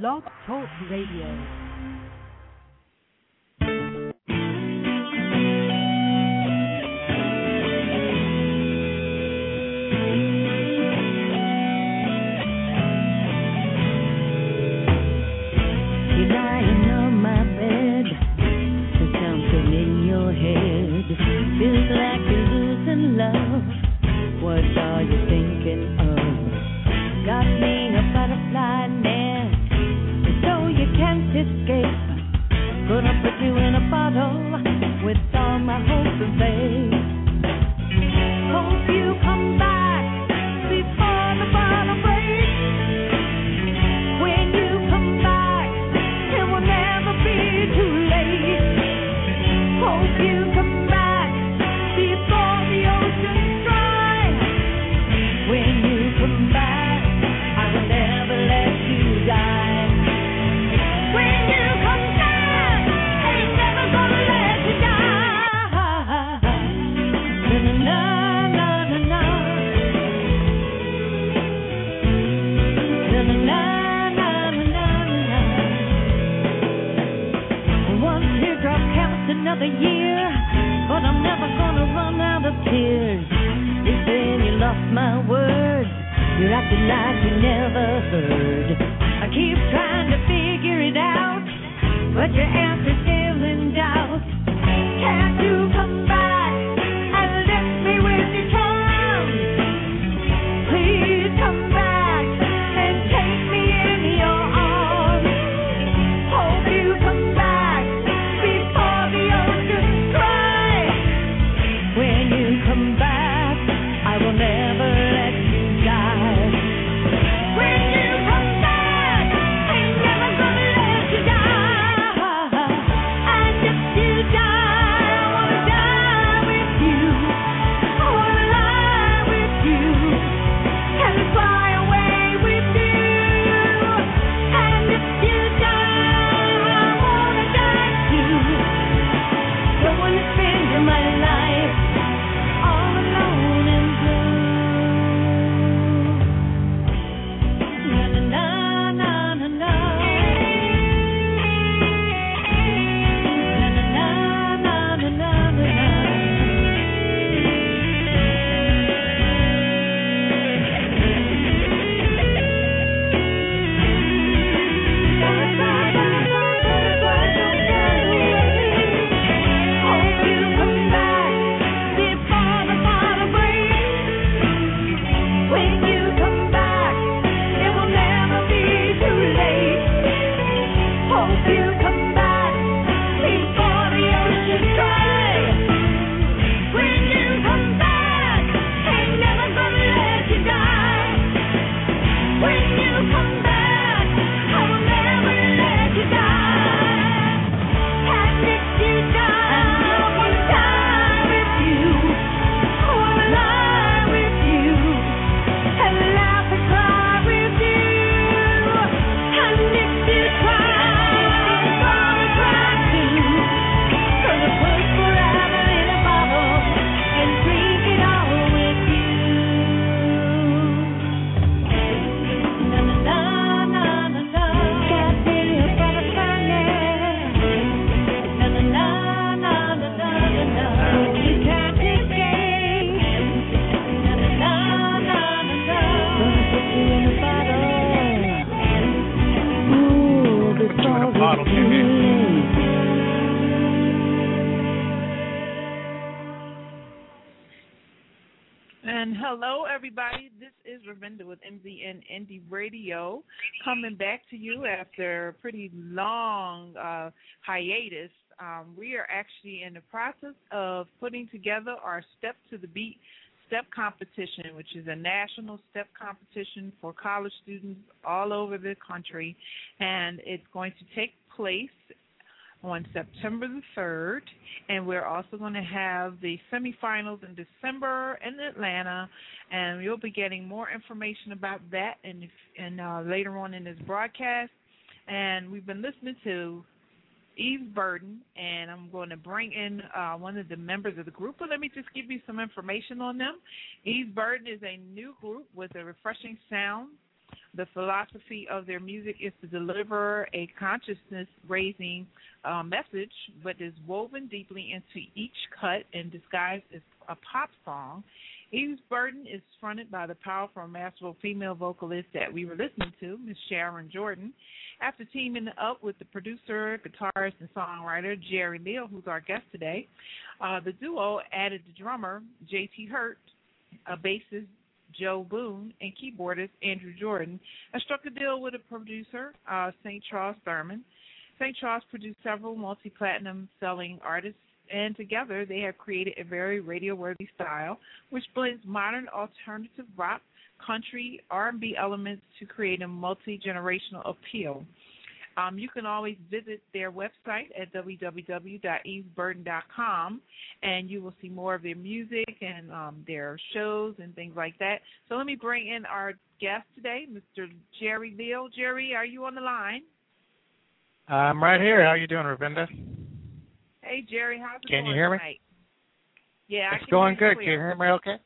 Blog Talk Radio. Lavender with MZN Indie Radio, coming back to you after a pretty long uh, hiatus. Um, we are actually in the process of putting together our Step to the Beat step competition, which is a national step competition for college students all over the country, and it's going to take place on September the 3rd. And we're also going to have the semifinals in December in Atlanta. And you'll be getting more information about that and, and uh, later on in this broadcast. And we've been listening to Eve Burden, and I'm going to bring in uh, one of the members of the group. But let me just give you some information on them. Eve Burden is a new group with a refreshing sound the philosophy of their music is to deliver a consciousness raising uh, message, but is woven deeply into each cut and disguised as a pop song. Eve's Burden is fronted by the powerful masterful female vocalist that we were listening to, Miss Sharon Jordan. After teaming up with the producer, guitarist, and songwriter Jerry Leal, who's our guest today, uh, the duo added the drummer J.T. Hurt, a bassist Joe Boone, and keyboardist Andrew Jordan, and struck a deal with a producer, uh, St. Charles Thurman. St. Charles produced several multi platinum selling artists, and together they have created a very radio worthy style which blends modern alternative rock, country, R&B elements to create a multi generational appeal. Um, you can always visit their website at www.evesburden.com, and you will see more of their music and um, their shows and things like that. So let me bring in our guest today, Mr. Jerry Leal. Jerry, are you on the line? I'm right here. How are you doing, Ravinda? Hey, Jerry, how's it can going you hear tonight? me? Yeah, it's going good. Can you hear me okay?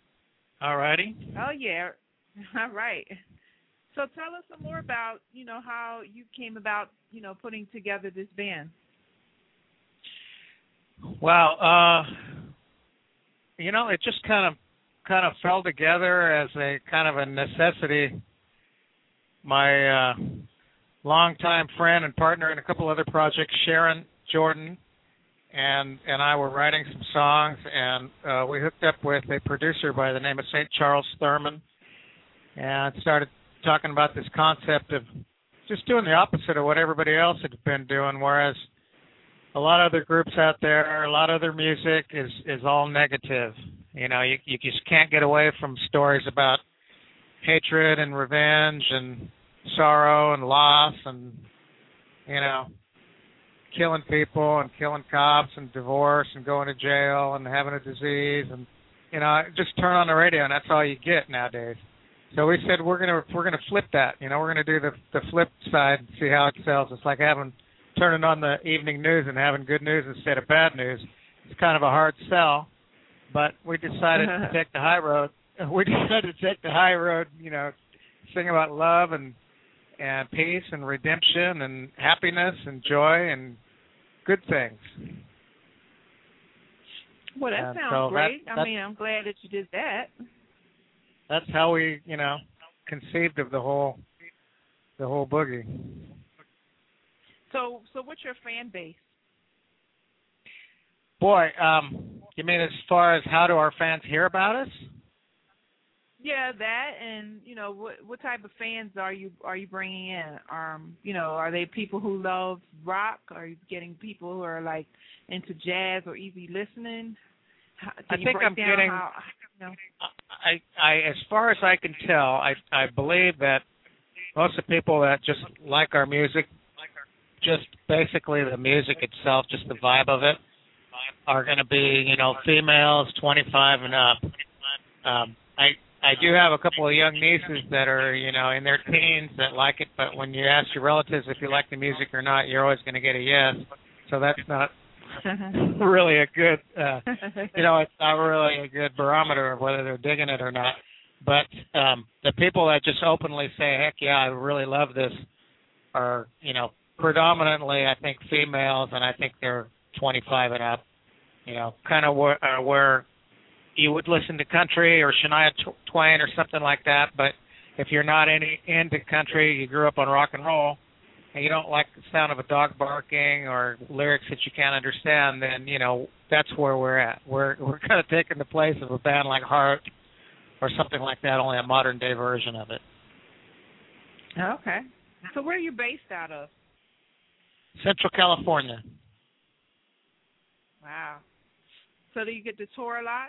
All righty. Oh yeah. All right. So tell us some more about, you know, how you came about, you know, putting together this band. Well, uh you know, it just kind of kind of fell together as a kind of a necessity. My uh longtime friend and partner in a couple other projects, Sharon Jordan, and and I were writing some songs, and uh, we hooked up with a producer by the name of St. Charles Thurman, and started talking about this concept of just doing the opposite of what everybody else had been doing, whereas a lot of other groups out there, a lot of other music is is all negative. You know, you you just can't get away from stories about hatred and revenge and sorrow and loss and you know killing people and killing cops and divorce and going to jail and having a disease and you know just turn on the radio and that's all you get nowadays so we said we're gonna we're gonna flip that you know we're gonna do the the flip side and see how it sells it's like having turning on the evening news and having good news instead of bad news it's kind of a hard sell but we decided to take the high road we decided to take the high road you know sing about love and and peace and redemption and happiness and joy and good things. Well, that and sounds so great. That, I mean, I'm glad that you did that. That's how we, you know, conceived of the whole the whole boogie. So, so what's your fan base? Boy, um, you mean as far as how do our fans hear about us? Yeah, that and you know what what type of fans are you are you bringing in? Um, you know, are they people who love rock? Are you getting people who are like into jazz or easy listening? How, I think I'm getting. How, know? I I as far as I can tell, I I believe that most of the people that just like our music, just basically the music itself, just the vibe of it, are going to be you know females 25 and up. Um, I I do have a couple of young nieces that are, you know, in their teens that like it, but when you ask your relatives if you like the music or not, you're always going to get a yes. So that's not really a good, uh, you know, it's not really a good barometer of whether they're digging it or not. But um the people that just openly say, "Heck yeah, I really love this," are, you know, predominantly I think females, and I think they're 25 and up. You know, kind of where, uh, where you would listen to country or Shania Twain or something like that. But if you're not any into country, you grew up on rock and roll, and you don't like the sound of a dog barking or lyrics that you can't understand, then you know that's where we're at. We're we're kind of taking the place of a band like Heart or something like that, only a modern day version of it. Okay. So where are you based out of? Central California. Wow. So do you get to tour a lot?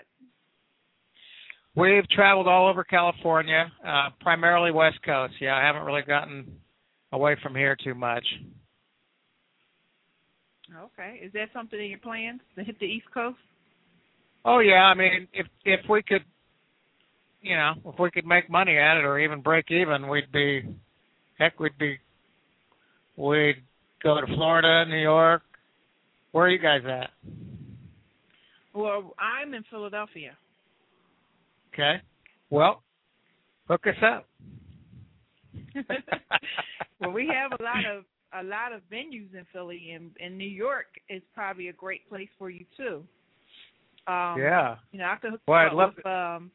We've traveled all over California, uh, primarily West Coast. Yeah, I haven't really gotten away from here too much. Okay. Is that something in your plans to hit the East Coast? Oh yeah, I mean, if if we could, you know, if we could make money at it or even break even, we'd be, heck, we'd be, we'd go to Florida, New York. Where are you guys at? Well, I'm in Philadelphia. Okay. well, we have a lot of a lot of venues in Philly, and and New York is probably a great place for you too. Um, yeah. You know, I could hook well, you I'd love with um,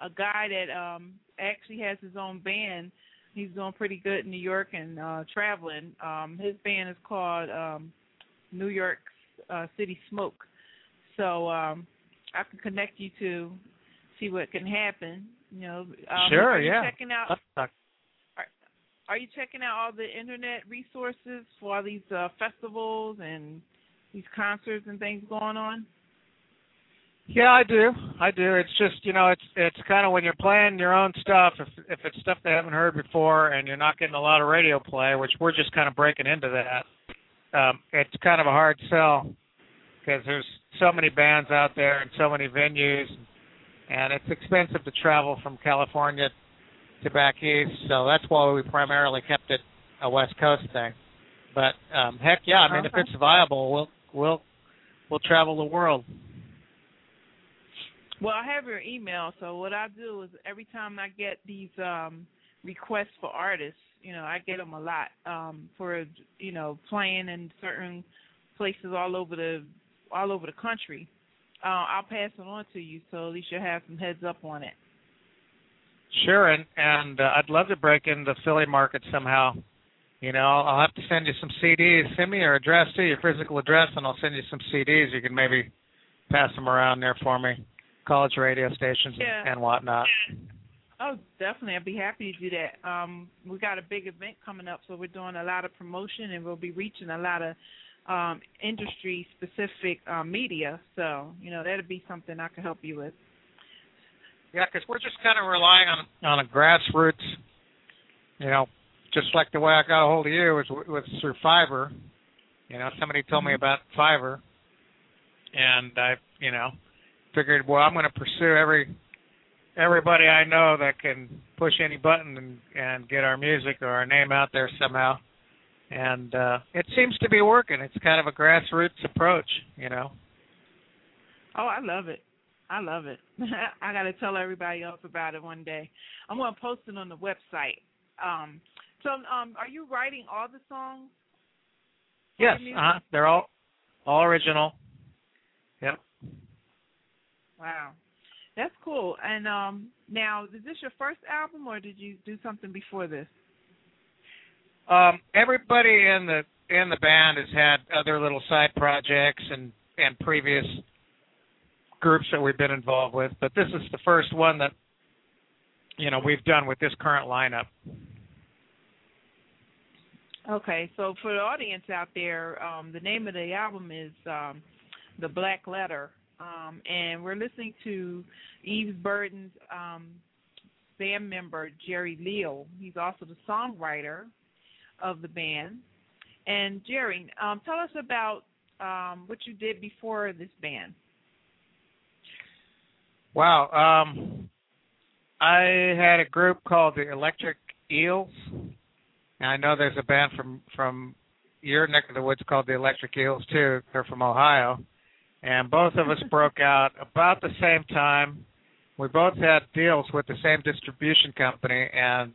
a guy that um actually has his own band. He's doing pretty good in New York and uh traveling. Um his band is called um New York uh City Smoke. So um I can connect you to see what can happen. You know, um, sure, yeah. checking out are you checking out all the internet resources for all these uh, festivals and these concerts and things going on? Yeah, I do. I do. It's just you know, it's it's kind of when you're playing your own stuff. If if it's stuff they haven't heard before, and you're not getting a lot of radio play, which we're just kind of breaking into that. Um, it's kind of a hard sell because there's so many bands out there and so many venues, and it's expensive to travel from California to back east. So that's why we primarily kept it a West Coast thing. But um, heck yeah, I mean, Okay. if it's viable, we'll we'll we'll travel the world. Well, I have your email, so what I do is every time I get these um requests for artists, you know, I get them a lot um for you know playing in certain places all over the all over the country. Uh, I'll pass it on to you, so at least you'll have some heads up on it. Sure, and and uh, I'd love to break into the Philly market somehow. You know, I'll, have to send you some CDs. Send me your address too, your physical address, and I'll send you some CDs. You can maybe pass them around there for me, college radio stations and, Yeah. and whatnot. Oh, definitely. I'd be happy to do that. Um, we got a big event coming up, so we're doing a lot of promotion, and we'll be reaching a lot of um, industry-specific uh, media. So, you know, that'd be something I could help you with. Yeah, because we're just kind of relying on on a grassroots. You know, just like the way I got a hold of you was was through Fiverr. You know, somebody told me about Fiverr, and I, you know, figured, well, I'm going to pursue every everybody I know that can push any button and and get our music or our name out there somehow. And uh it seems to be working. It's kind of a grassroots approach, you know. Oh, I love it. I love it. I got to tell everybody else about it one day. I'm going to post it on the website. Um, so, um, are you writing all the songs? Yes, uh-huh. they're all all original. Yep. Wow, that's cool. And um, now, is this your first album, or did you do something before this? Um, everybody in the in the band has had other little side projects and and previous groups that we've been involved with, but this is the first one that you know we've done with this current lineup. Okay, so for the audience out there, um, the name of the album is um, The Black Letter, um, and we're listening to Eves Burden's um, band member Jerry Leal. He's also the songwriter of the band. And Jerry, um, tell us about um, what you did before this band. Wow. Um, I had a group called the Electric Eels. And I know there's a band from from your neck of the woods called the Electric Eels too. They're from Ohio, and both of us broke out about the same time. We both had deals with the same distribution company, and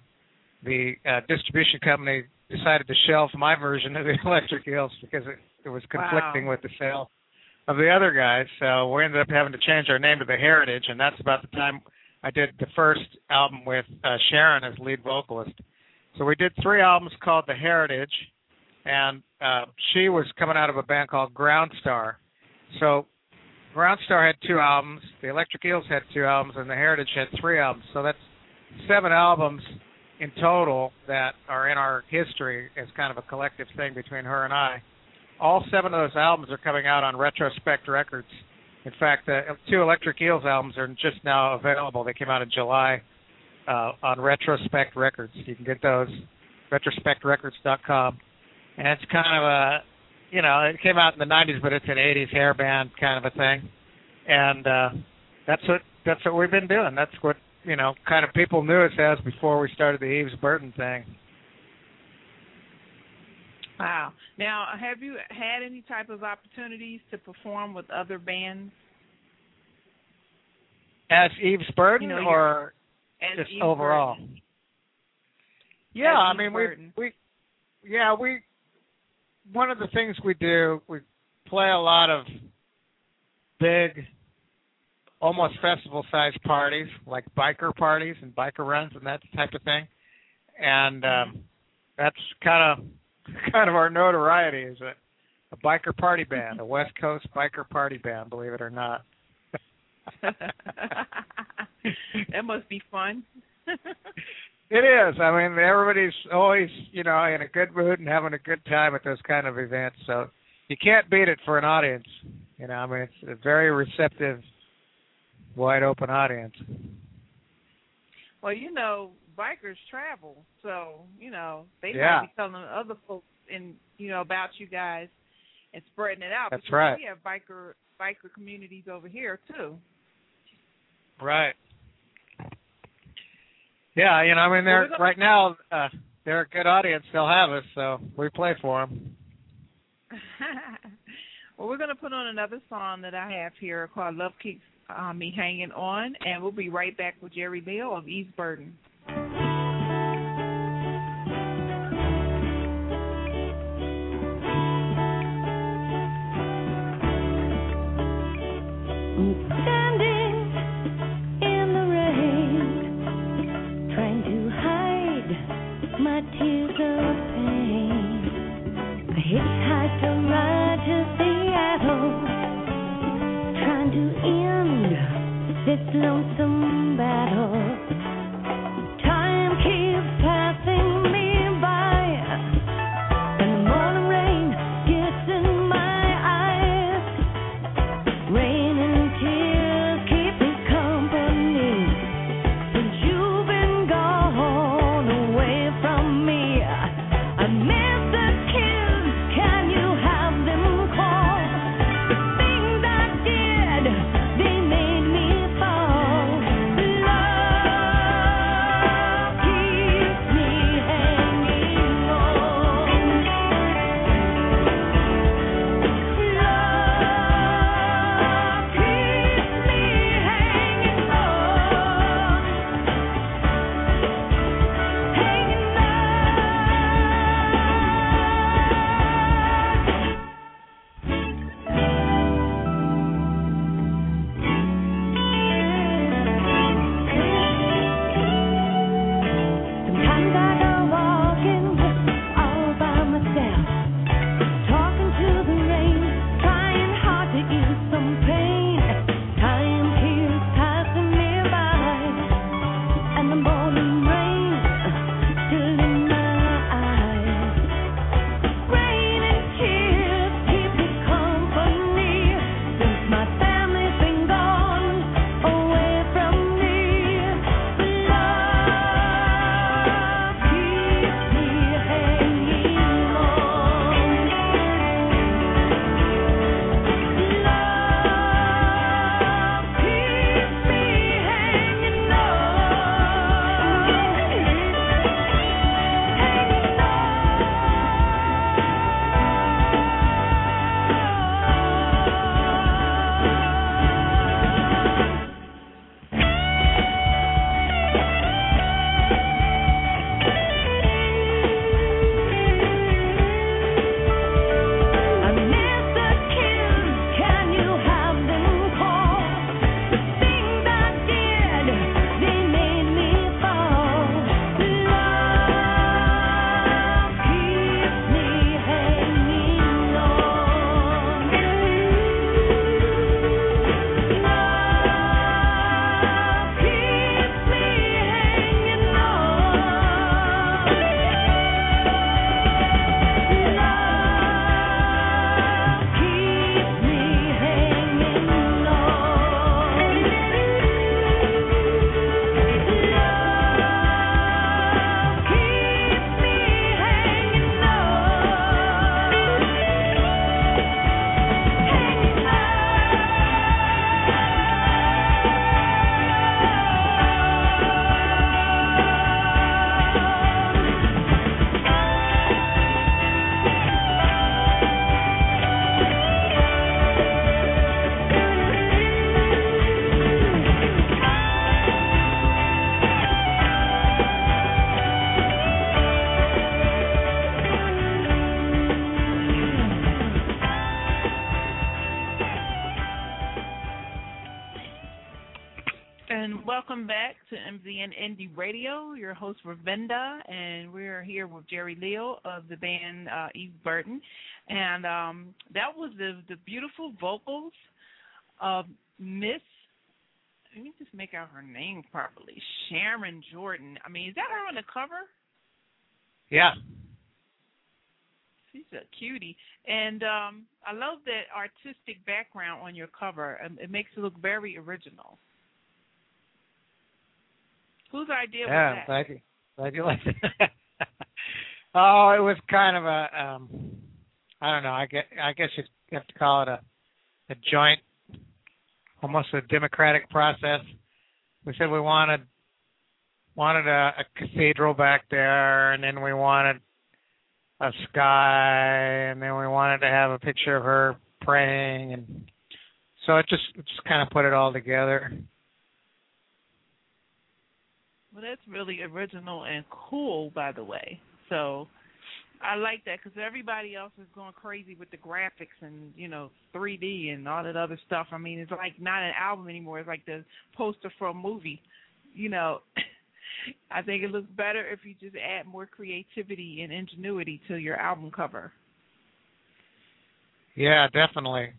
the uh, distribution company decided to shelve my version of the Electric Eels because it, it was conflicting Wow. with the sale of the other guys. So we ended up having to change our name to the Heritage, and that's about the time I did the first album with uh, Sharon as lead vocalist. So we did three albums called The Heritage, and uh, she was coming out of a band called Groundstar. So Groundstar had two albums, the Electric Eels had two albums, and the Heritage had three albums. So that's seven albums in total that are in our history as kind of a collective thing between her and I. All seven of those albums are coming out on Retrospect Records. In fact, the two Electric Eels albums are just now available. They came out in July uh, on Retrospect Records. You can get those retrospectrecords.com, and it's kind of a, you know, it came out in the '90s, but it's an '80s hair band kind of a thing, and uh, that's what that's what we've been doing. That's what you know, kind of people knew us as before we started the Eves Burden thing. Wow. Now, have you had any type of opportunities to perform with other bands? As Eves Burden, You know, or as just Eve overall? Burden? Yeah, at I mean we we yeah, we one of the things we do, we play a lot of big almost festival sized parties, like biker parties and biker runs and that type of thing. And um that's kind of kind of our notoriety is a, a biker party band, a West Coast biker party band, believe it or not. that must be fun. It is. I mean, everybody's always, you know, in a good mood and having a good time at those kind of events. So you can't beat it for an audience. You know, I mean, it's a very receptive, wide open audience. well, you know, bikers travel, so you know they Yeah. might be telling other folks and you know about you guys and spreading it out. That's because right. We have biker biker communities over here too. Right. Yeah, you know, I mean, they're gonna- right now uh, they're a good audience. They'll have us, so we play for them. well, we're going to put on another song that I have here called "Love Keeps uh, Me Hanging On," and we'll be right back with Jerry Bill of Eves Burden. Standing in the rain, trying to hide my tears of pain. I hitchhiked a ride to Seattle, trying to end this lonesome we're here with Jerry Leal of the band uh, Eve Burden, and um, that was the the beautiful vocals of Miss. Let me just make out her name properly. Sharon Jordan. I mean, is that her on the cover? Yeah. She's a cutie, and um, I love that artistic background on your cover. It makes it look very original. Whose idea yeah, was that? glad you, glad you liked it. oh, it was kind of a, um, I don't know. I guess I guess you have to call it a, a joint, almost a democratic process. We said we wanted wanted a, a cathedral back there, and then we wanted a sky, and then we wanted to have a picture of her praying, and so it just it just kind of put it all together. Well, that's really original and cool, by the way. So I like that because everybody else is going crazy with the graphics and you know 3D and all that other stuff. I mean, it's like not an album anymore. It's like the poster for a movie. You know, I think it looks better if you just add more creativity and ingenuity to your album cover. Yeah, definitely.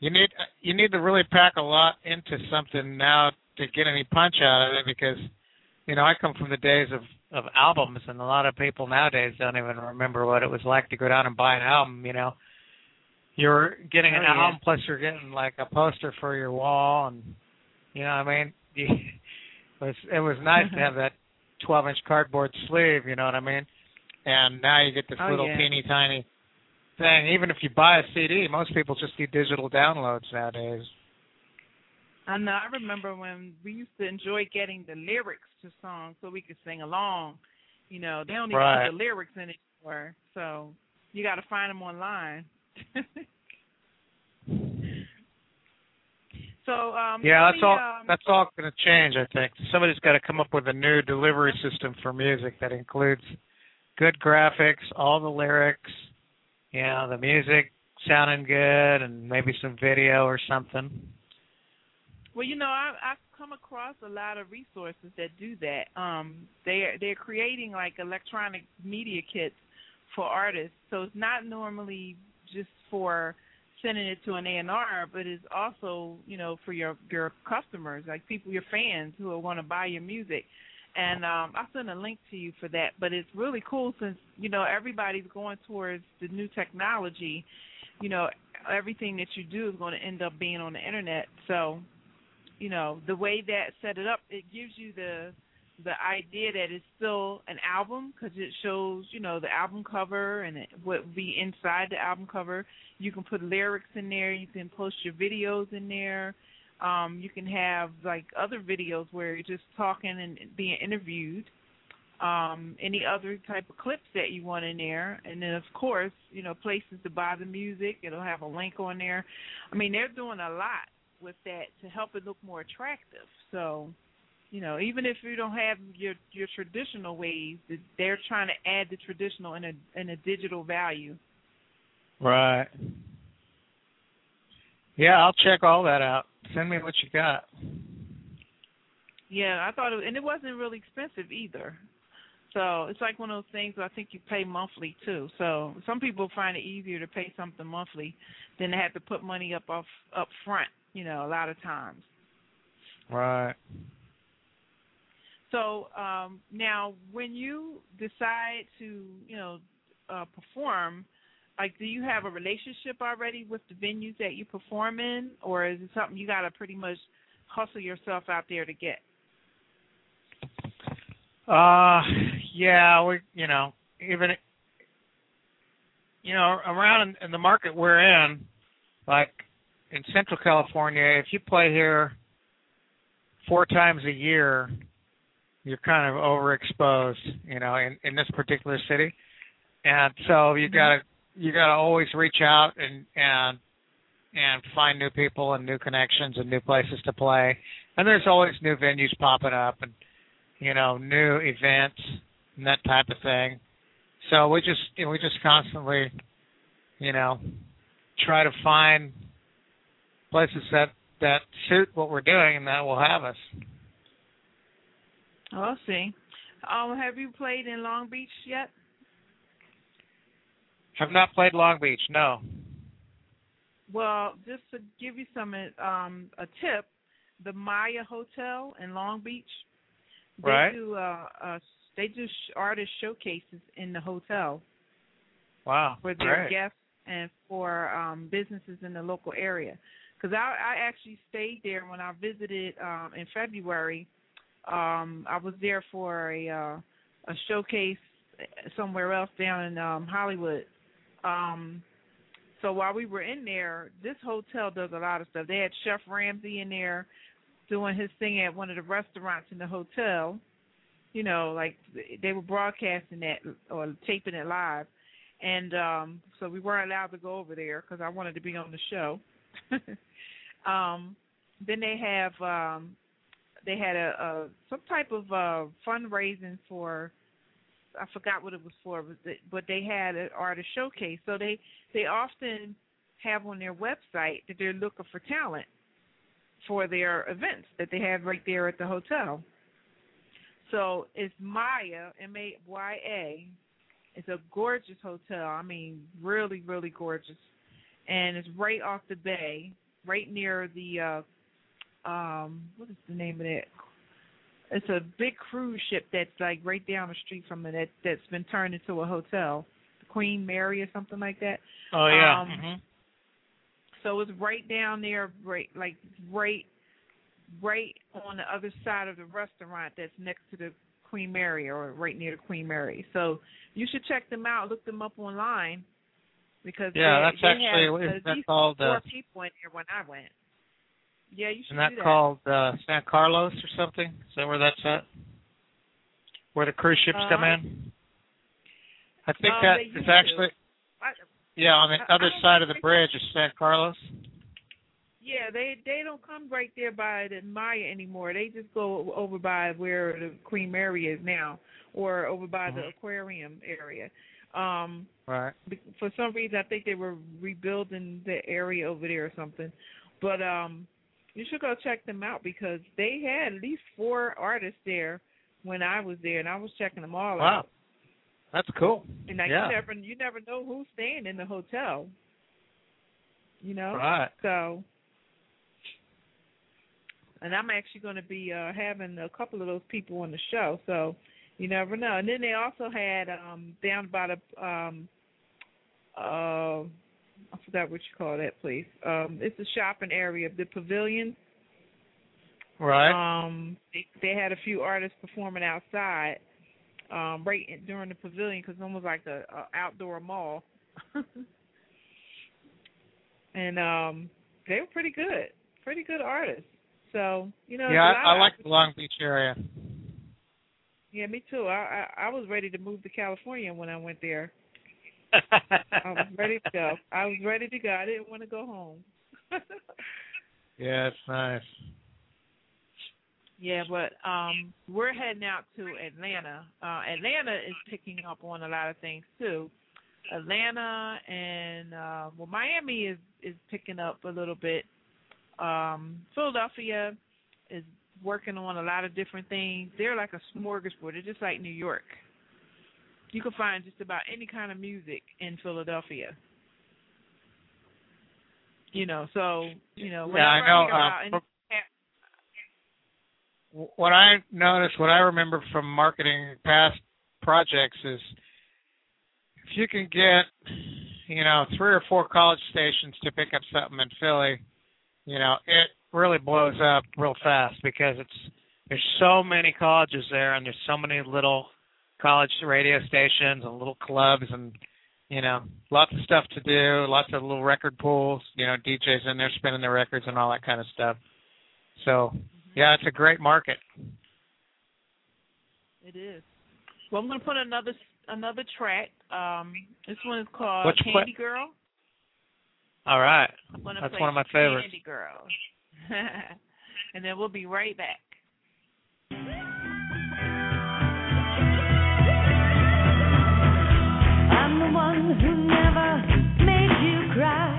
You need you need to really pack a lot into something now to get any punch out of it because you know, I come from the days of of albums, and a lot of people nowadays don't even remember what it was like to go down and buy an album. You know, you're getting an oh, yeah. album plus you're getting like a poster for your wall, and you know, I mean, it was it was nice to have that 12 inch cardboard sleeve. You know what I mean? And now you get this oh, little yeah. teeny tiny thing. Even if you buy a CD, most people just do digital downloads nowadays. I know. I remember when we used to enjoy getting the lyrics to songs so we could sing along. You know, they don't even right. put the lyrics in anymore, so you got to find them online. so um, yeah, that's me, all. Um, that's all going to change. I think somebody's got to come up with a new delivery system for music that includes good graphics, all the lyrics, you know, the music sounding good, and maybe some video or something. Well, you know, I, I've come across a lot of resources that do that. Um, they're they're creating like electronic media kits for artists, so it's not normally just for sending it to an A&R, but it's also you know for your your customers, like people, your fans who will want to buy your music. And um, I'll send a link to you for that. But it's really cool since you know everybody's going towards the new technology. You know, everything that you do is going to end up being on the internet. So you know the way that set it up it gives you the the idea that it's still an album because it shows you know the album cover and it would be inside the album cover. You can put lyrics in there you can post your videos in there. Um you can have like other videos where you're just talking and being interviewed. Um any other type of clips that you want in there. And then of course you know places to buy the music. It'll have a link on there. I mean they're doing a lot with that to help it look more attractive. So, you know, even if you don't have your your traditional ways, they're trying to add the traditional in a in a digital value. Right. Yeah, I'll check all that out. Send me what you got. Yeah, I thought it, and it wasn't really expensive either. So it's like one of those things I think you pay monthly too. So some people find it easier to pay something monthly than to have to put money up off up front you know, a lot of times. Right. So um, now, when you decide to, you know, uh, perform, like, do you have a relationship already with the venues that you perform in, or is it something you got to pretty much hustle yourself out there to get? Uh, yeah, we, you know, even, you know, around in, in the market we're in, like in Central California, if you play here four times a year, you're kind of overexposed, you know, in in this particular city, and so you Mm-hmm. gotta you gotta always reach out and and and find new people and new connections and new places to play, and there's always new venues popping up and you know new events and that type of thing. So we just you know, we just constantly, you know, try to find places that that suit what we're doing and that will have us. Oh, I'll see. Um, have you played in Long Beach yet? Have not played Long Beach. No. Well, just to give you some um a tip, the Maya Hotel in Long Beach, they Right. do uh, uh they do sh- artist showcases in the hotel Wow. for their Great. guests and for um businesses in the local area. Because I I actually stayed there when I visited um in February. Um I was there for a uh a showcase somewhere else down in um Hollywood. Um so while we were in there, this hotel does a lot of stuff. They had Chef Ramsay in there doing his thing at one of the restaurants in the hotel. You know, like they were broadcasting that or taping it live, and um so we weren't allowed to go over there because I wanted to be on the show. um, then they have um they had a, a some type of uh fundraising for I forgot what it was for, but they, but they had an artist showcase. So they they often have on their website that they're looking for talent for their events that they have right there at the hotel. So it's Maya M A Y A. It's a gorgeous hotel. I mean, really, really gorgeous, and it's right off the bay, right near the uh um what is the name of that it's a big cruise ship that's like right down the street from it that that's been turned into a hotel, Queen Mary or something like that. Oh yeah. Um, hmm So it's right down there, right like right, right on the other side of the restaurant that's next to the Queen Mary or right near the Queen Mary. So you should check them out, look them up online because Yeah, they, that's they actually have isn't at that least called four uh, people in there when I went. Yeah, you should isn't that do that. called uh, San Carlos or something? Is that where that's at? Where the cruise ships come Uh, in? I think um, that is actually I, yeah on the I- I other don't side of the bridge is San Carlos. Yeah, they they don't come right there by the Maya anymore. They just go over by where the Queen Mary is now, or over by the Mhm. aquarium area. Um, Right. for some reason, I think they were rebuilding the area over there or something. But um, you should go check them out because they had at least four artists there when I was there, and I was checking them all out. Wow. out. That's cool. And like yeah. you never you never know who's staying in the hotel. You know. Right. So, and I'm actually going to be uh, having a couple of those people on the show. So, you never know. And then they also had um, down by the um, uh, I forgot what you call that place. Um, it's a shopping area, the pavilion. Right. Um, they, they had a few artists performing outside, um, right during the pavilion because it's almost like a, a outdoor mall. and um, they were pretty good, pretty good artists. So you know, yeah, I, I like the Long Beach area. Yeah, me too. I, I I was ready to move to California when I went there. I was ready to go. I was ready to go. I didn't want to go home. yeah, it's nice. Yeah, but um we're heading out to Atlanta. Uh Atlanta is picking up on a lot of things too. Atlanta and uh well Miami is is picking up a little bit. Um Philadelphia is working on a lot of different things. They're like a smorgasbord. They're just like New York. You can find just about any kind of music in Philadelphia. You know, so you know, Yeah, I know, uh, any- what I noticed, what I remember from marketing past projects is if you can get, you know, three or four college stations to pick up something in Philly, you know, it really blows up real fast because it's there's so many colleges there and there's so many little college radio stations and little clubs and you know, lots of stuff to do, lots of little record pools, you know, DJs in there spinning their records and all that kind of stuff. So yeah, it's a great market. It is. Well, I'm going to put another another track. Um, this one is called Which Candy pla- Girl. All right. I'm going to That's play one of my favorites. Candy Girl. and then we'll be right back. I'm the one who never made you cry.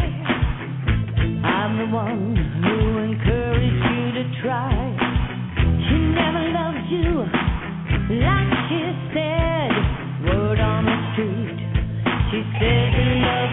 I'm the one who encouraged you to try. She never loved you like she said. Word on the street, she said love.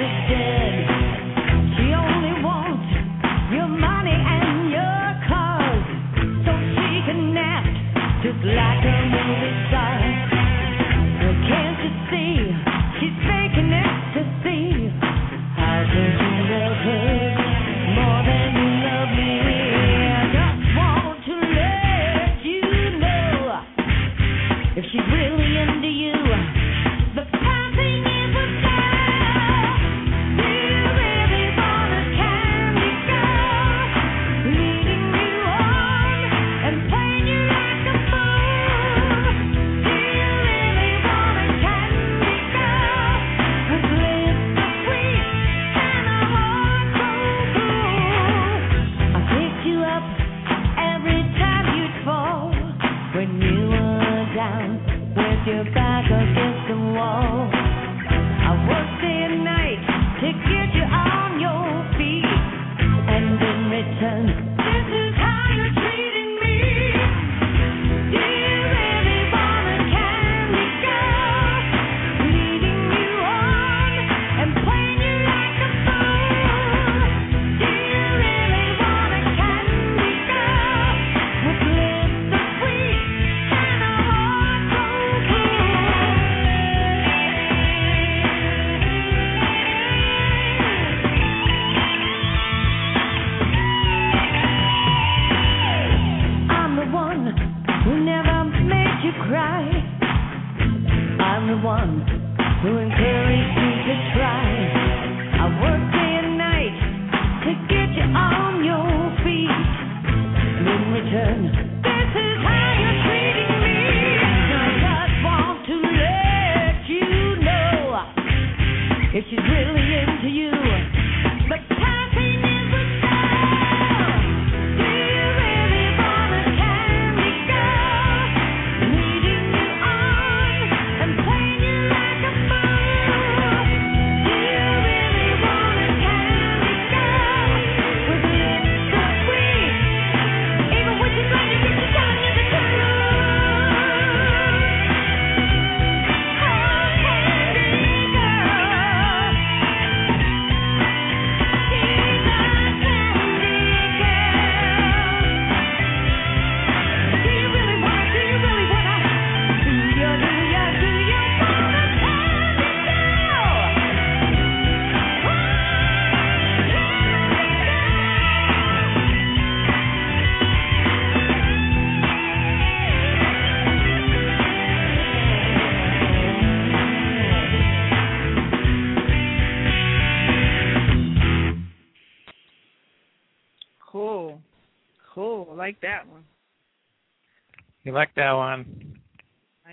Like that one?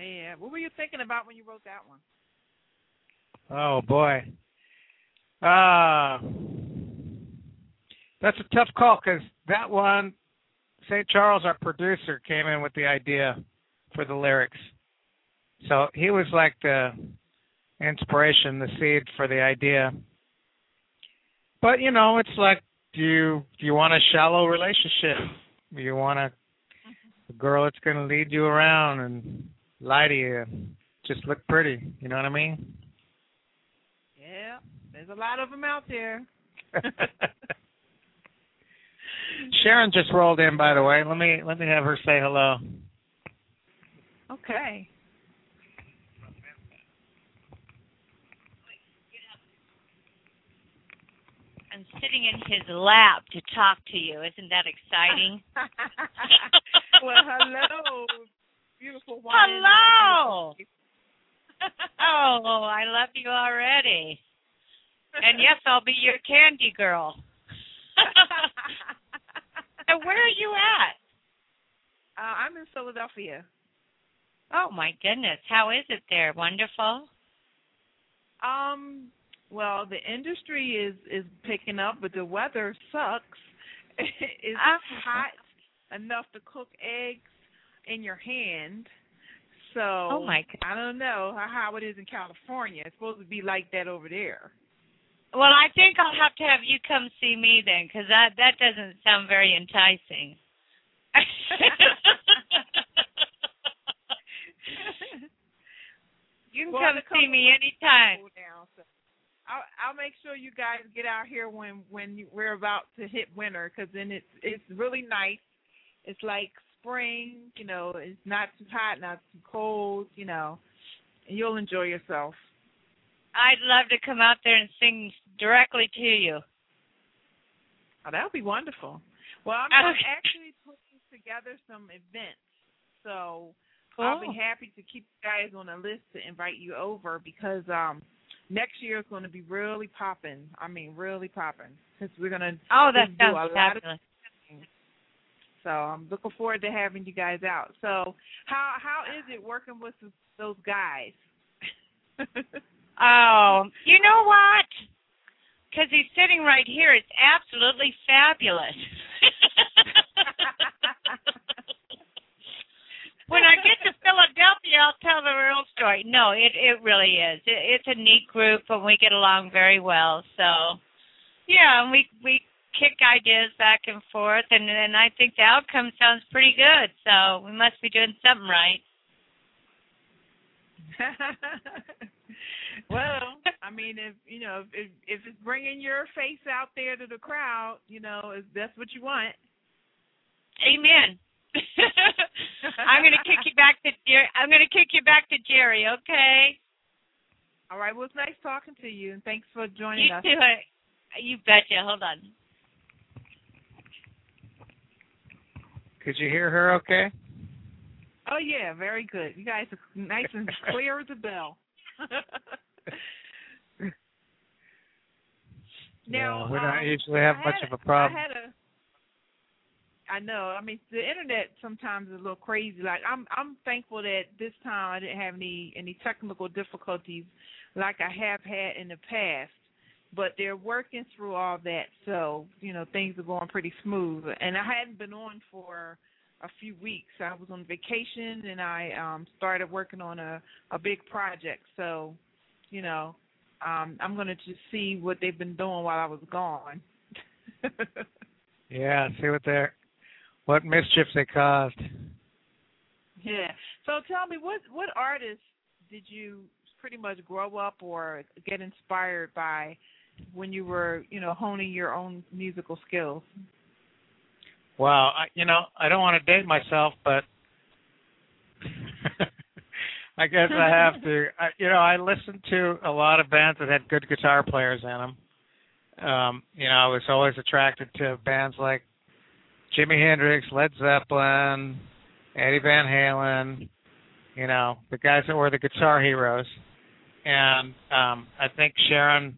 Yeah. What were you thinking about when you wrote that one? Oh boy. Uh that's a tough call because that one, St. Charles, our producer, came in with the idea for the lyrics. So he was like the inspiration, the seed for the idea. But you know, it's like, do you do you want a shallow relationship? Do you want a, a girl that's going to lead you around and lie to you, just look pretty? You know what I mean? Yeah. There's a lot of them out there. Sharon just rolled in, by the way. Let me let me have her say hello. Okay. I'm sitting in his lap to talk to you. Isn't that exciting? well, hello, beautiful one. Hello. oh, I love you already. And yes, I'll be your candy girl. so where are you at? Uh, I'm in Philadelphia. Oh my goodness, how is it there? Wonderful. Um, well, the industry is is picking up, but the weather sucks. it's hot enough to cook eggs in your hand. So Oh my god. I don't know how, it is in California. It's supposed to be like that over there. Well, I think I'll have to have you come see me then, because that that doesn't sound very enticing. you can Well, come see me anytime. Down, so- I'll I'll make sure you guys get out here when when you, we're about to hit winter, because then it's it's really nice. It's like spring, you know. It's not too hot, not too cold, you know. And you'll enjoy yourself. I'd love to come out there and sing directly to you. Oh, that would be wonderful. Well, I'm, actually putting together some events, so Cool. I'll be happy to keep you guys on a list to invite you over because um next year is going to be really popping. I mean, really popping because we're gonna. Oh, that just do a sounds lot of fabulous. So I'm looking forward to having you guys out. So how how is it working with those guys? Oh, you know what? Because he's sitting right here. It's absolutely fabulous. when I get to Philadelphia, I'll tell the real story. No, it it really is. It, it's a neat group, and we get along very well. So, yeah, and we we kick ideas back and forth, and and I think the outcome sounds pretty good. So we must be doing something right. well, I mean, if you know, if if it's bringing your face out there to the crowd, you know, if that's what you want. Amen. I'm gonna kick you back to Jerry. I'm gonna kick you back to Jerry. Okay. All right. Well, it's nice talking to you, and thanks for joining You us. do it. You betcha. Hold on. Could you hear her okay? Oh yeah, very good. You guys are nice and clear as a bell. now, Yeah, we don't um, usually have I much had of a problem. I had a. I know. I mean, the internet sometimes is a little crazy. Like I'm, I'm thankful that this time I didn't have any any technical difficulties like I have had in the past. But they're working through all that, so you know things are going pretty smooth. And I hadn't been on for a few weeks. I was on vacation and I um started working on a a big project. So, you know, um I'm going to just see what they've been doing while I was gone. Yeah, see what they're what mischief they caused. yeah. So tell me what what artists did you pretty much grow up or get inspired by when you were, you know, honing your own musical skills? Well, I, you know, I don't want to date myself, but I guess I have to. I, you know, I listened to a lot of bands that had good guitar players in them. Um, you know, I was always attracted to bands like Jimi Hendrix, Led Zeppelin, Eddie Van Halen. You know, the guys that were the guitar heroes. And um I think Sharon,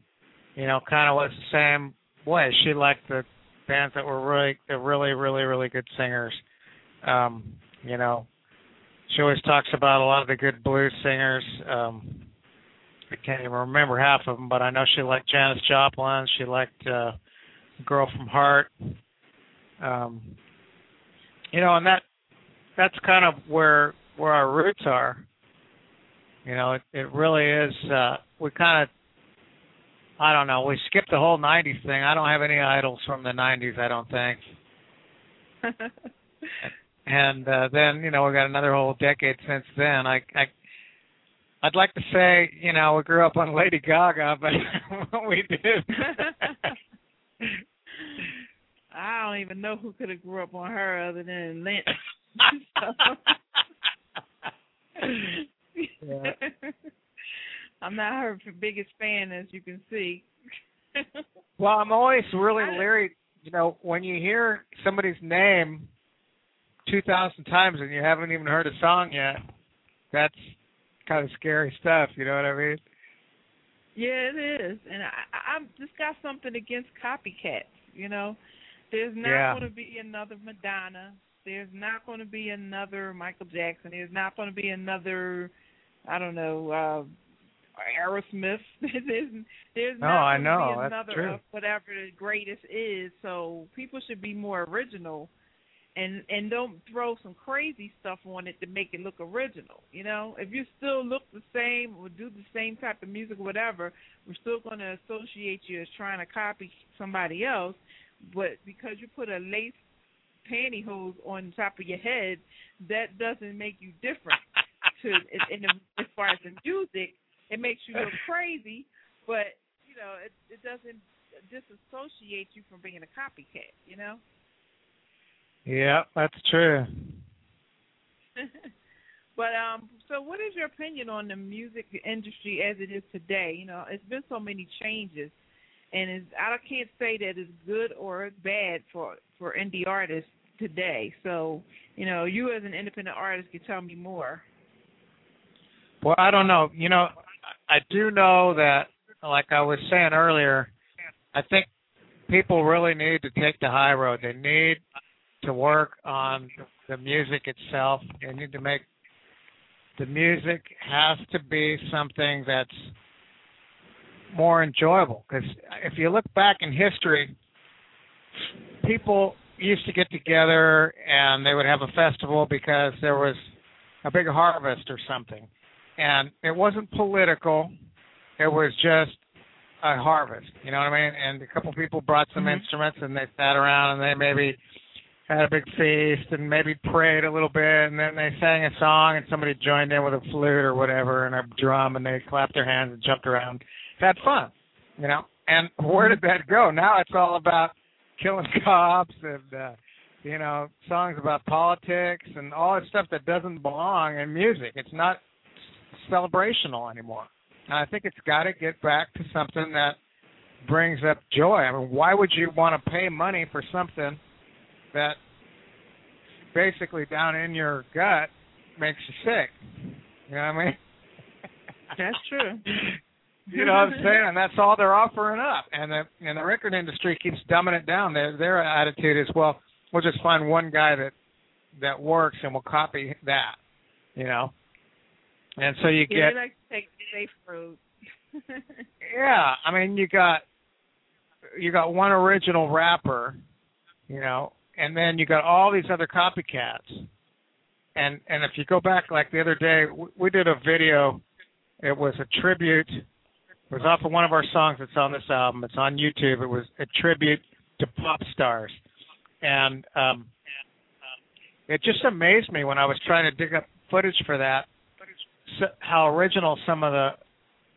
you know, kind of was the same way. She liked the bands that were really, the really, really, really good singers. Um, you know, she always talks about a lot of the good blues singers. Um, I can't even remember half of them, but I know she liked Janis Joplin. She liked uh, Girl from Heart. Um, you know, and that that's kind of where where our roots are. You know, it, it really is. Uh, we kind of I don't know. We skipped the whole '90s thing. I don't have any idols from the '90s. I don't think. And uh, then you know we got another whole decade since then. I, I I'd like to say you know we grew up on Lady Gaga, but we did. I don't even know who could have grew up on her other than Lynch. Yeah. I'm not her biggest fan, as you can see. well, I'm always really leery. You know, when you hear somebody's name two thousand times and you haven't even heard a song yet, that's kind of scary stuff. You know what I mean? Yeah, it is, and I, I I'm just got something against copycats. You know, there's not Yeah. going to be another Madonna. There's not going to be another Michael Jackson. There's not going to be another, I don't know, uh Aerosmith. there's there's No, not I going know, to be another of whatever the greatest is. So people should be more original. And and don't throw some crazy stuff on it to make it look original. You know, if you still look the same or do the same type of music or whatever, we're still going to associate you as trying to copy somebody else. But because you put a lace pantyhose on top of your head, that doesn't make you different. to in the, as far as the music, it makes you look crazy. But you you know, it it doesn't disassociate you from being a copycat. You know. Yeah, that's true. but um, so what is your opinion on the music industry as it is today? You know, it's been so many changes, and I can't say that it's good or bad for for indie artists today. So, you know, you as an independent artist can tell me more. Well, I don't know. You know, I do know that, like I was saying earlier, I think people really need to take the high road. They need to work on the music itself. They need to make the music has to be something that's more enjoyable. Because if you look back in history, people used to get together and they would have a festival because there was a big harvest or something. And it wasn't political. It was just a harvest. You know what I mean? And a couple people brought some mm-hmm. instruments and they sat around and they maybe had a big feast and maybe prayed a little bit and then they sang a song and somebody joined in with a flute or whatever and a drum and they clapped their hands and jumped around. Had fun. You know? And where did that go? Now it's all about killing cops and uh you know songs about politics and all that stuff that doesn't belong in music it's not celebrational anymore and i think it's got to get back to something that brings up joy i mean why would you want to pay money for something that basically down in your gut makes you sick you know what i mean that's true you know what I'm saying? And that's all they're offering up. And the and the record industry keeps dumbing it down. Their their attitude is, well, we'll just find one guy that that works and we'll copy that. You know. And so you yeah, get like to take safe road. yeah, I mean you got you got one original rapper, you know, and then you got all these other copycats. And and if you go back like the other day, we, we did a video. It was a tribute it was off of one of our songs that's on this album. It's on YouTube. It was a tribute to pop stars, and um, it just amazed me when I was trying to dig up footage for that, so, how original some of the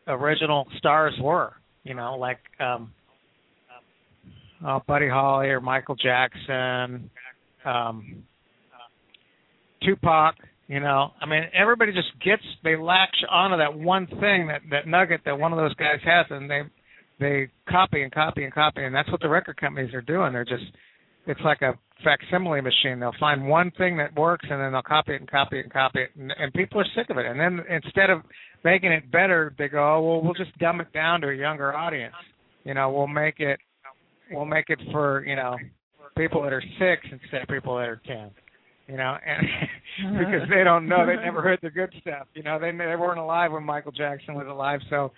original stars were. You know, like um, uh, Buddy Holly or Michael Jackson, um, Tupac. You know, I mean, everybody just gets they latch onto that one thing that that nugget that one of those guys has, and they they copy and copy and copy, and that's what the record companies are doing. They're just it's like a facsimile machine. They'll find one thing that works, and then they'll copy it and copy it and copy it, and, and people are sick of it. And then instead of making it better, they go, oh, well, we'll just dumb it down to a younger audience. You know, we'll make it we'll make it for you know people that are six instead of people that are ten you know, and uh-huh. because they don't know, they never uh-huh. heard the good stuff, you know, they they weren't alive when Michael Jackson was alive, so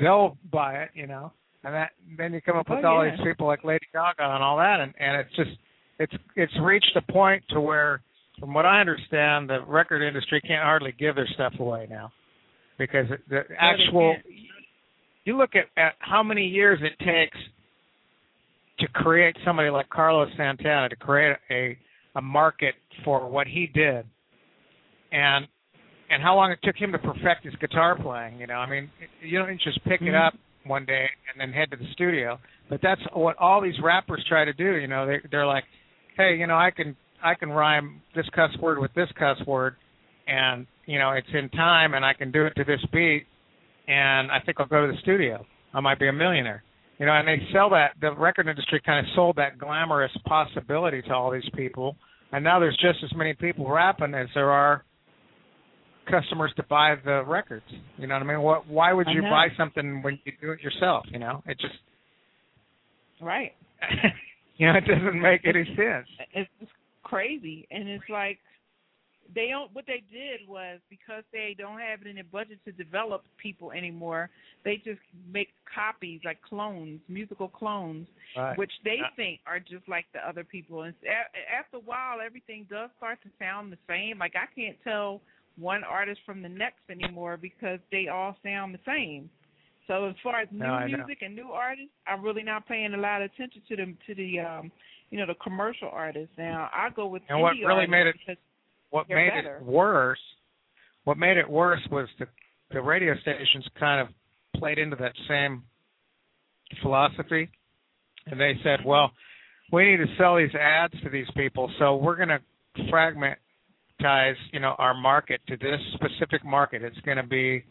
they'll buy it, you know, and that then you come up with oh, all yeah. these people like Lady Gaga and all that, and and it's just it's it's reached a point to where, from what I understand, the record industry can't hardly give their stuff away now, because the actual you look at, at how many years it takes to create somebody like Carlos Santana to create a a market for what he did, and and how long it took him to perfect his guitar playing. You know, I mean, you don't just pick mm-hmm. it up one day and then head to the studio. But that's what all these rappers try to do. You know, they they're like, hey, you know, I can I can rhyme this cuss word with this cuss word, and you know, it's in time, and I can do it to this beat, and I think I'll go to the studio. I might be a millionaire. You know, and they sell that. The record industry kind of sold that glamorous possibility to all these people, and now there's just as many people rapping as there are customers to buy the records. You know what I mean? What? Why would you buy something when you do it yourself? You know, it just right. you know, it doesn't make any sense. It's crazy, and it's like they don't what they did was because they don't have it in their budget to develop people anymore they just make copies like clones musical clones right. which they yeah. think are just like the other people. And after a while everything does start to sound the same. Like i can't tell one artist from the next anymore because they all sound the same. So as far as new no, music and new artists i'm really not paying a lot of attention to them to the um you know the commercial artists. Now i go with and what really made it because what made better. it worse what made it worse was the the radio stations kind of played into that same philosophy, and they said, well, we need to sell these ads to these people, so we're going to fragmentize, you know, our market to this specific market. It's going to be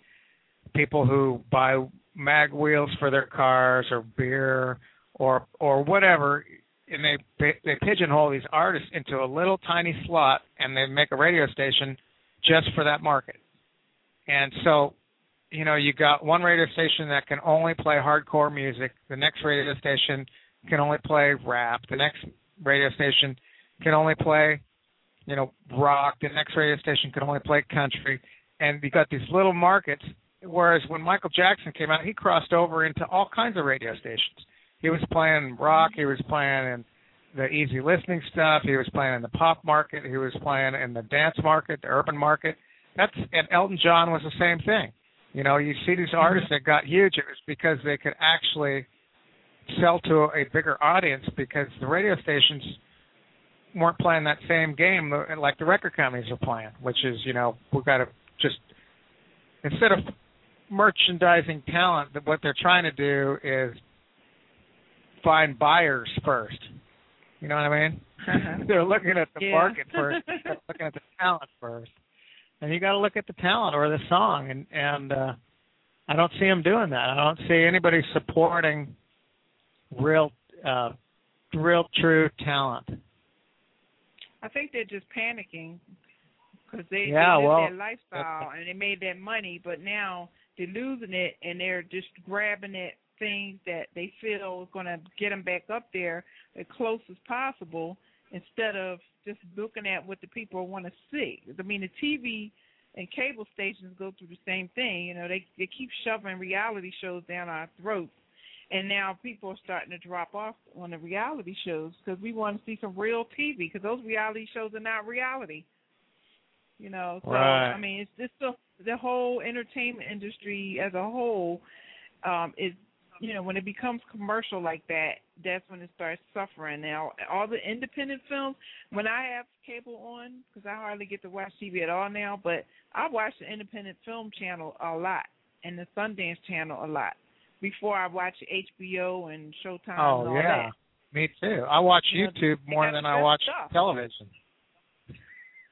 people who buy mag wheels for their cars or beer or or whatever and they they pigeonhole these artists into a little tiny slot and they make a radio station just for that market and so you know you got one radio station that can only play hardcore music the next radio station can only play rap the next radio station can only play you know rock the next radio station can only play country and you got these little markets whereas when Michael Jackson came out, he crossed over into all kinds of radio stations. He was playing rock, he was playing in the easy listening stuff, he was playing in the pop market, he was playing in the dance market, the urban market. That's and Elton John was the same thing. You know, you see these artists that got huge, it was because they could actually sell to a bigger audience because the radio stations weren't playing that same game like the record companies are playing, which is, you know, we've got to just instead of merchandising talent, what they're trying to do is find buyers first. You know what I mean? they're looking at the Yeah. market first. They're looking at the talent first, and you got to look at the talent or the song. And and uh, I don't see them doing that. I don't see anybody supporting real, uh, real true talent. I think they're just panicking because they, Yeah, they well, their lifestyle and they made that money, but now they're losing it and they're just grabbing at things that they feel is going to get them back up there as close as possible instead of just looking at what the people want to see. I mean, the TV and cable stations go through the same thing. You know, they they keep shoving reality shows down our throats. And now people are starting to drop off on the reality shows because we want to see some real TV because those reality shows are not reality. You know, so Right. I mean, it's just the the whole entertainment industry as a whole um is you know when it becomes commercial like that, that's when it starts suffering. Now, all the independent films, when I have cable on, because I hardly get to watch TV at all now, but I watch the independent film channel a lot and the Sundance channel a lot before I watch HBO and Showtime oh, and Oh all yeah, that. me too. I watch You YouTube they more than I watch stuff. television.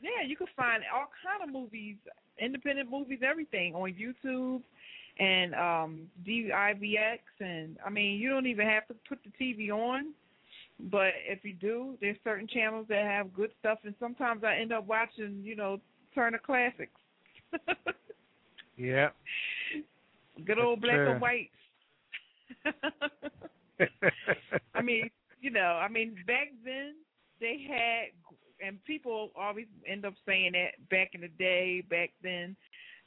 Yeah, you can find all kind of movies, independent movies, everything on YouTube and um DIVX and I mean you don't even have to put the TV on. But if you do, there's certain channels that have good stuff and sometimes I end up watching, you know, Turner Classics. Yeah. good old That's black true. and white. I mean, you know, I mean, back then they had, and people always end up saying that back in the day, back then,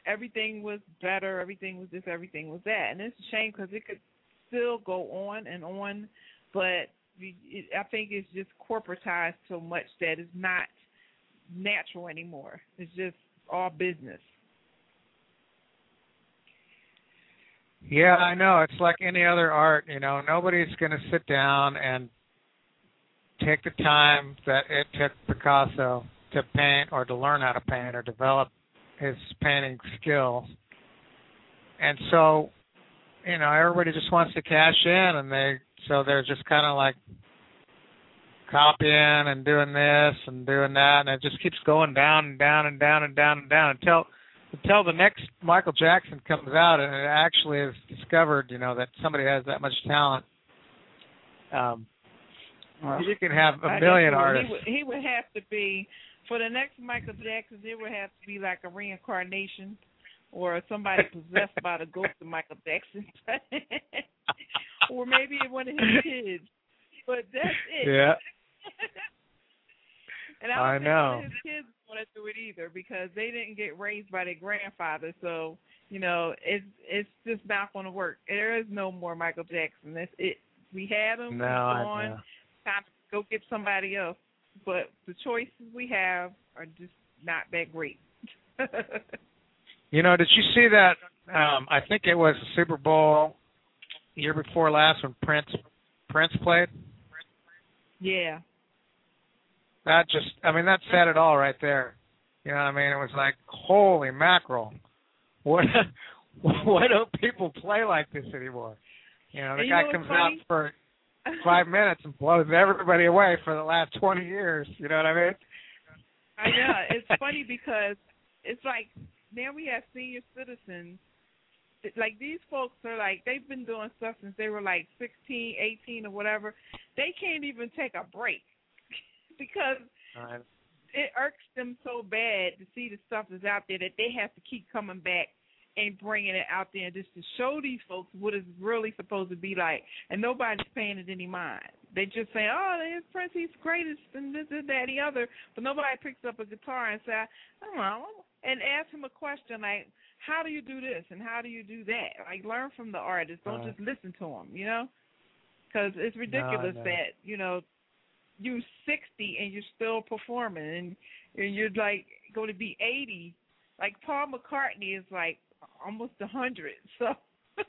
everything was better, everything was this, everything was that, and it's a shame because it could still go on and on, but I think it's just corporatized so much that it's not natural anymore. It's just all business. Yeah, I know. It's like any other art, you know, nobody's going to sit down and take the time that it took Picasso to paint or to learn how to paint or develop his painting skills. And so, you know, everybody just wants to cash in and they so they're just kind of like copying and doing this and doing that and it just keeps going down and down and down and down and down until until the next Michael Jackson comes out and it actually is discovered, you know, that somebody has that much talent. Um, you can have a million artists. He would, he would have to be for the next Michael Jackson. It would have to be like a reincarnation, or somebody possessed by the ghost of Michael Jackson, or maybe one of his kids. But that's it. Yeah, and I don't I think know. his kids want to do it either because they didn't get raised by their grandfather. So you know, it's it's just not going to work. There is no more Michael Jackson. That's it. We had him. no, I know. time to go get somebody else. But the choices we have are just not that great. You know, did you see that? Um, I think it was the Super Bowl year before last when Prince Prince played. yeah. That just, I mean, that said it all right there. You know what I mean? It was like, holy mackerel, what? Why don't people play like this anymore? You know, the you guy know comes out for five minutes and blows everybody away for the last twenty years. You know what I mean? I know. It's funny because it's like now we have senior citizens. Like these folks are like they've been doing stuff since they were like sixteen, eighteen, or whatever. They can't even take a break because it irks them so bad to see the stuff that's out there that they have to keep coming back and bringing it out there just to show these folks what it's really supposed to be like. And nobody's paying it any mind. They just say, "Oh, there's Prince, he's greatest," and this, and that, the other. But nobody picks up a guitar and say, "I don't know," and ask him a question like, "How do you do this and how do you do that?" Like, learn from the artist. Don't Right. just listen to him. You know, because it's ridiculous know. that you know you're 60 and you're still performing and and you're like going to be 80 like paul mccartney is like almost a 100 so.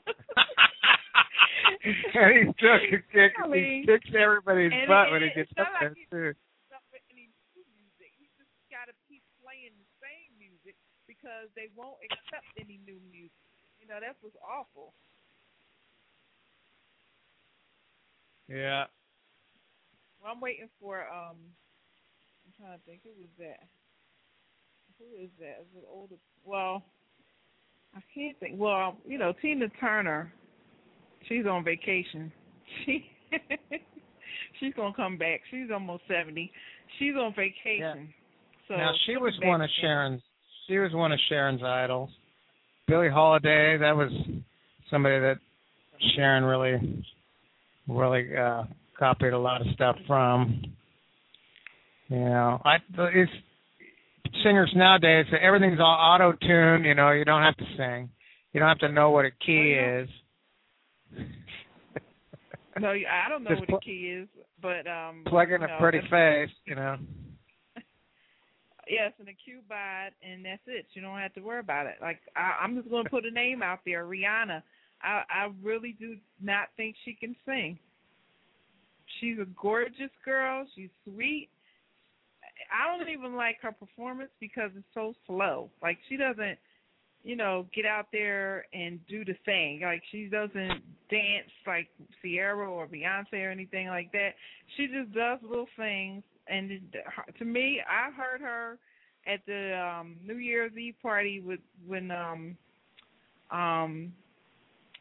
And he still can kick, he kicks everybody's and butt it- when he gets up not there like too. not with any new music. He just got to keep playing the same music because they won't accept any new music. You know that's what's awful. Yeah. well i'm waiting for um i'm trying to think who was that? Who is that? Is it older? Well I can't think. Well, you know, Tina Turner, she's on vacation. She she's gonna come back. She's almost seventy. She's on vacation. So now she was one of. Sharon's. She was one of Sharon's idols. Billie Holiday. That was somebody that Sharon really, really uh copied a lot of stuff from. You know, I it's singers nowadays. Everything's all auto tuned. You know, you don't have to sing. You don't have to know what a key is. No, I don't know Just what pl- the key is, but um Plug in a know, pretty face. You know. Yes, and a cue bite, and that's it. You don't have to worry about it. Like I, I'm just going to put a name out there, Rihanna. I, I really do not think she can sing. She's a gorgeous girl. She's sweet. I don't even like her performance because it's so slow. Like she doesn't, you know, get out there and do the thing. Like she doesn't dance like Ciara or Beyonce or anything like that. She just does little things. And to me, I heard her at the um New Year's Eve party with when um um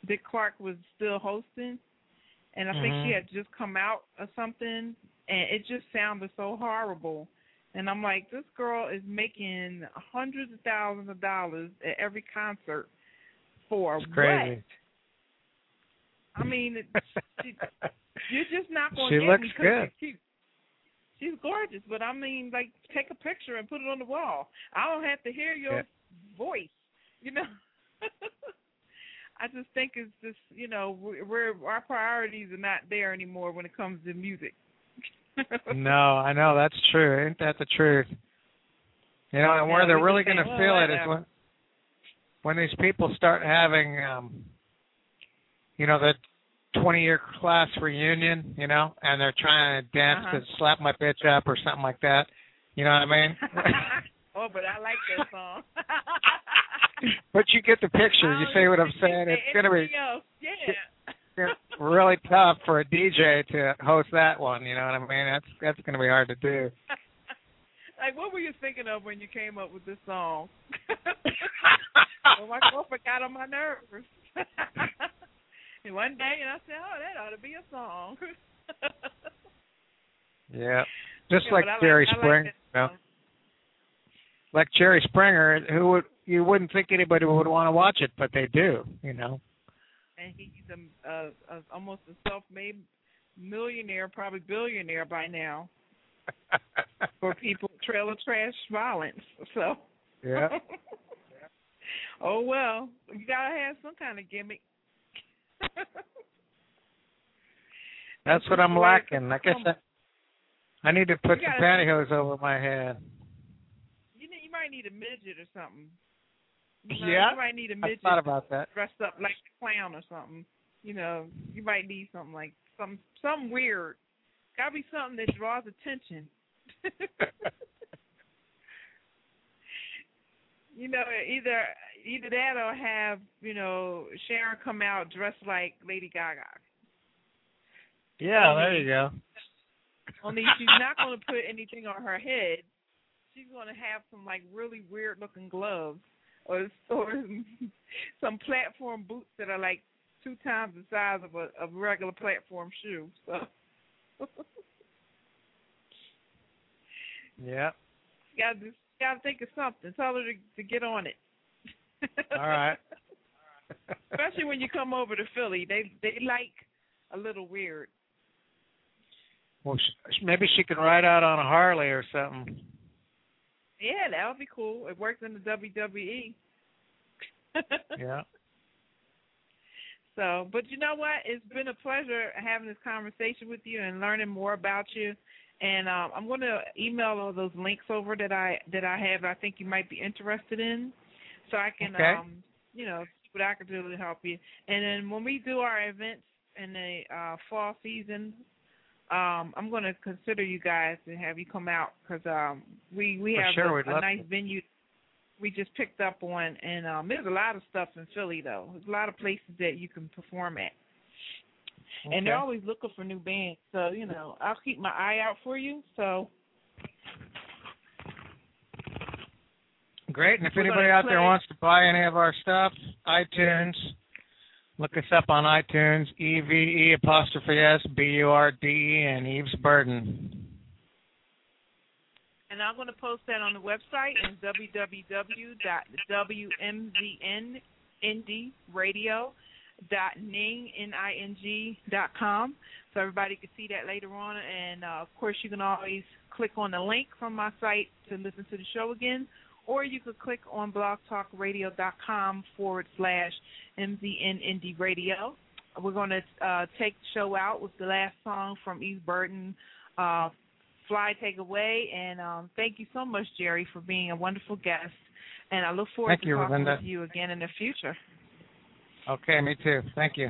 Dick Clark was still hosting and I think she Mhm. had just come out or something and it just sounded so horrible. And I'm like, this girl is making hundreds of thousands of dollars at every concert for It's crazy. what? I mean, she, you're just not going to get looks me good. she's cute. She's gorgeous, but I mean, like, take a picture and put it on the wall. I don't have to hear your Yeah. voice, you know. I just think it's just, you know, we're, we're our priorities are not there anymore when it comes to music. No, I know that's true. Ain't that the truth? You know, and where Yeah, they're really going to well, feel it is when when these people start having, um you know, the 20 year class reunion, you know, and they're trying to dance Uh-huh. to "Slap My Bitch Up" or something like that. You know what I mean? oh, but I like that song. but you get the picture. You Oh, see what I'm saying? It's going to be anything really tough for a DJ to host that one. You know what I mean? That's that's going to be hard to do. like, what were you thinking of when you came up with this song? well, my girlfriend got on my nerves. and one day, and I said, "Oh, that ought to be a song." Yeah. Just Yeah, like Jerry like Springer, that you know. like Jerry Springer, who would you wouldn't think anybody would want to watch it, but they do. You know. And he's a, a, a almost a self-made millionaire, probably billionaire by now, for people trailer trash violence. So. yeah. oh well, you gotta have some kind of gimmick. That's what I'm lacking. to Like I I need to put some pantyhose over my head. You need, you might need a midget or something. You know, Yeah, you might need a I midget thought about that. dressed up like a clown or something. You know, you might need something like some some weird. Gotta be something that draws attention. you know, either either that or have you know Sharon come out dressed like Lady Gaga. Yeah, there you go. Only she's not going to put anything on her head. She's going to have some like really weird looking gloves or or some platform boots that are like two times the size of a of regular platform shoe. So. yeah. You gotta just gotta think of something. Tell her to, to get on it. All right. Especially when you come over to Philly, they they like a little weird. Well, sh- maybe she can ride out on a Harley or something. Yeah, that would be cool. It works in the WWE. yeah. So, but you know what? It's been a pleasure having this conversation with you and learning more about you. And um, I'm going to email all those links over that I that I have. I think you might be interested in, so I can, okay. um, you know, see what I can do to help you. And then when we do our events in the uh, fall season, um, I'm going to consider you guys and have you come out because um, we we have sure, a, a nice venue we just picked up on, and um, there's a lot of stuff in Philly though. There's a lot of places that you can perform at, Okay. and they're always looking for new bands. So you know, I'll keep my eye out for you. So Great. And if We're anybody out there wants to buy any of our stuff, iTunes, look us up on iTunes, E V E apostrophe S B U R D E and Eve's Burden. And I'm going to post that on the website in www.wmvnradio.ning.com so everybody can see that later on. And uh, of course, you can always click on the link from my site to listen to the show again, or you could click on blogtalkradio.com forward slash MZN Indie Radio. We're going to uh, take the show out with the last song from Eve Burden. Uh, fly take away and um thank you so much jerry for being a wonderful guest and i look forward Thank to you, talking Linda. with you again in the future Okay, me too. Thank you.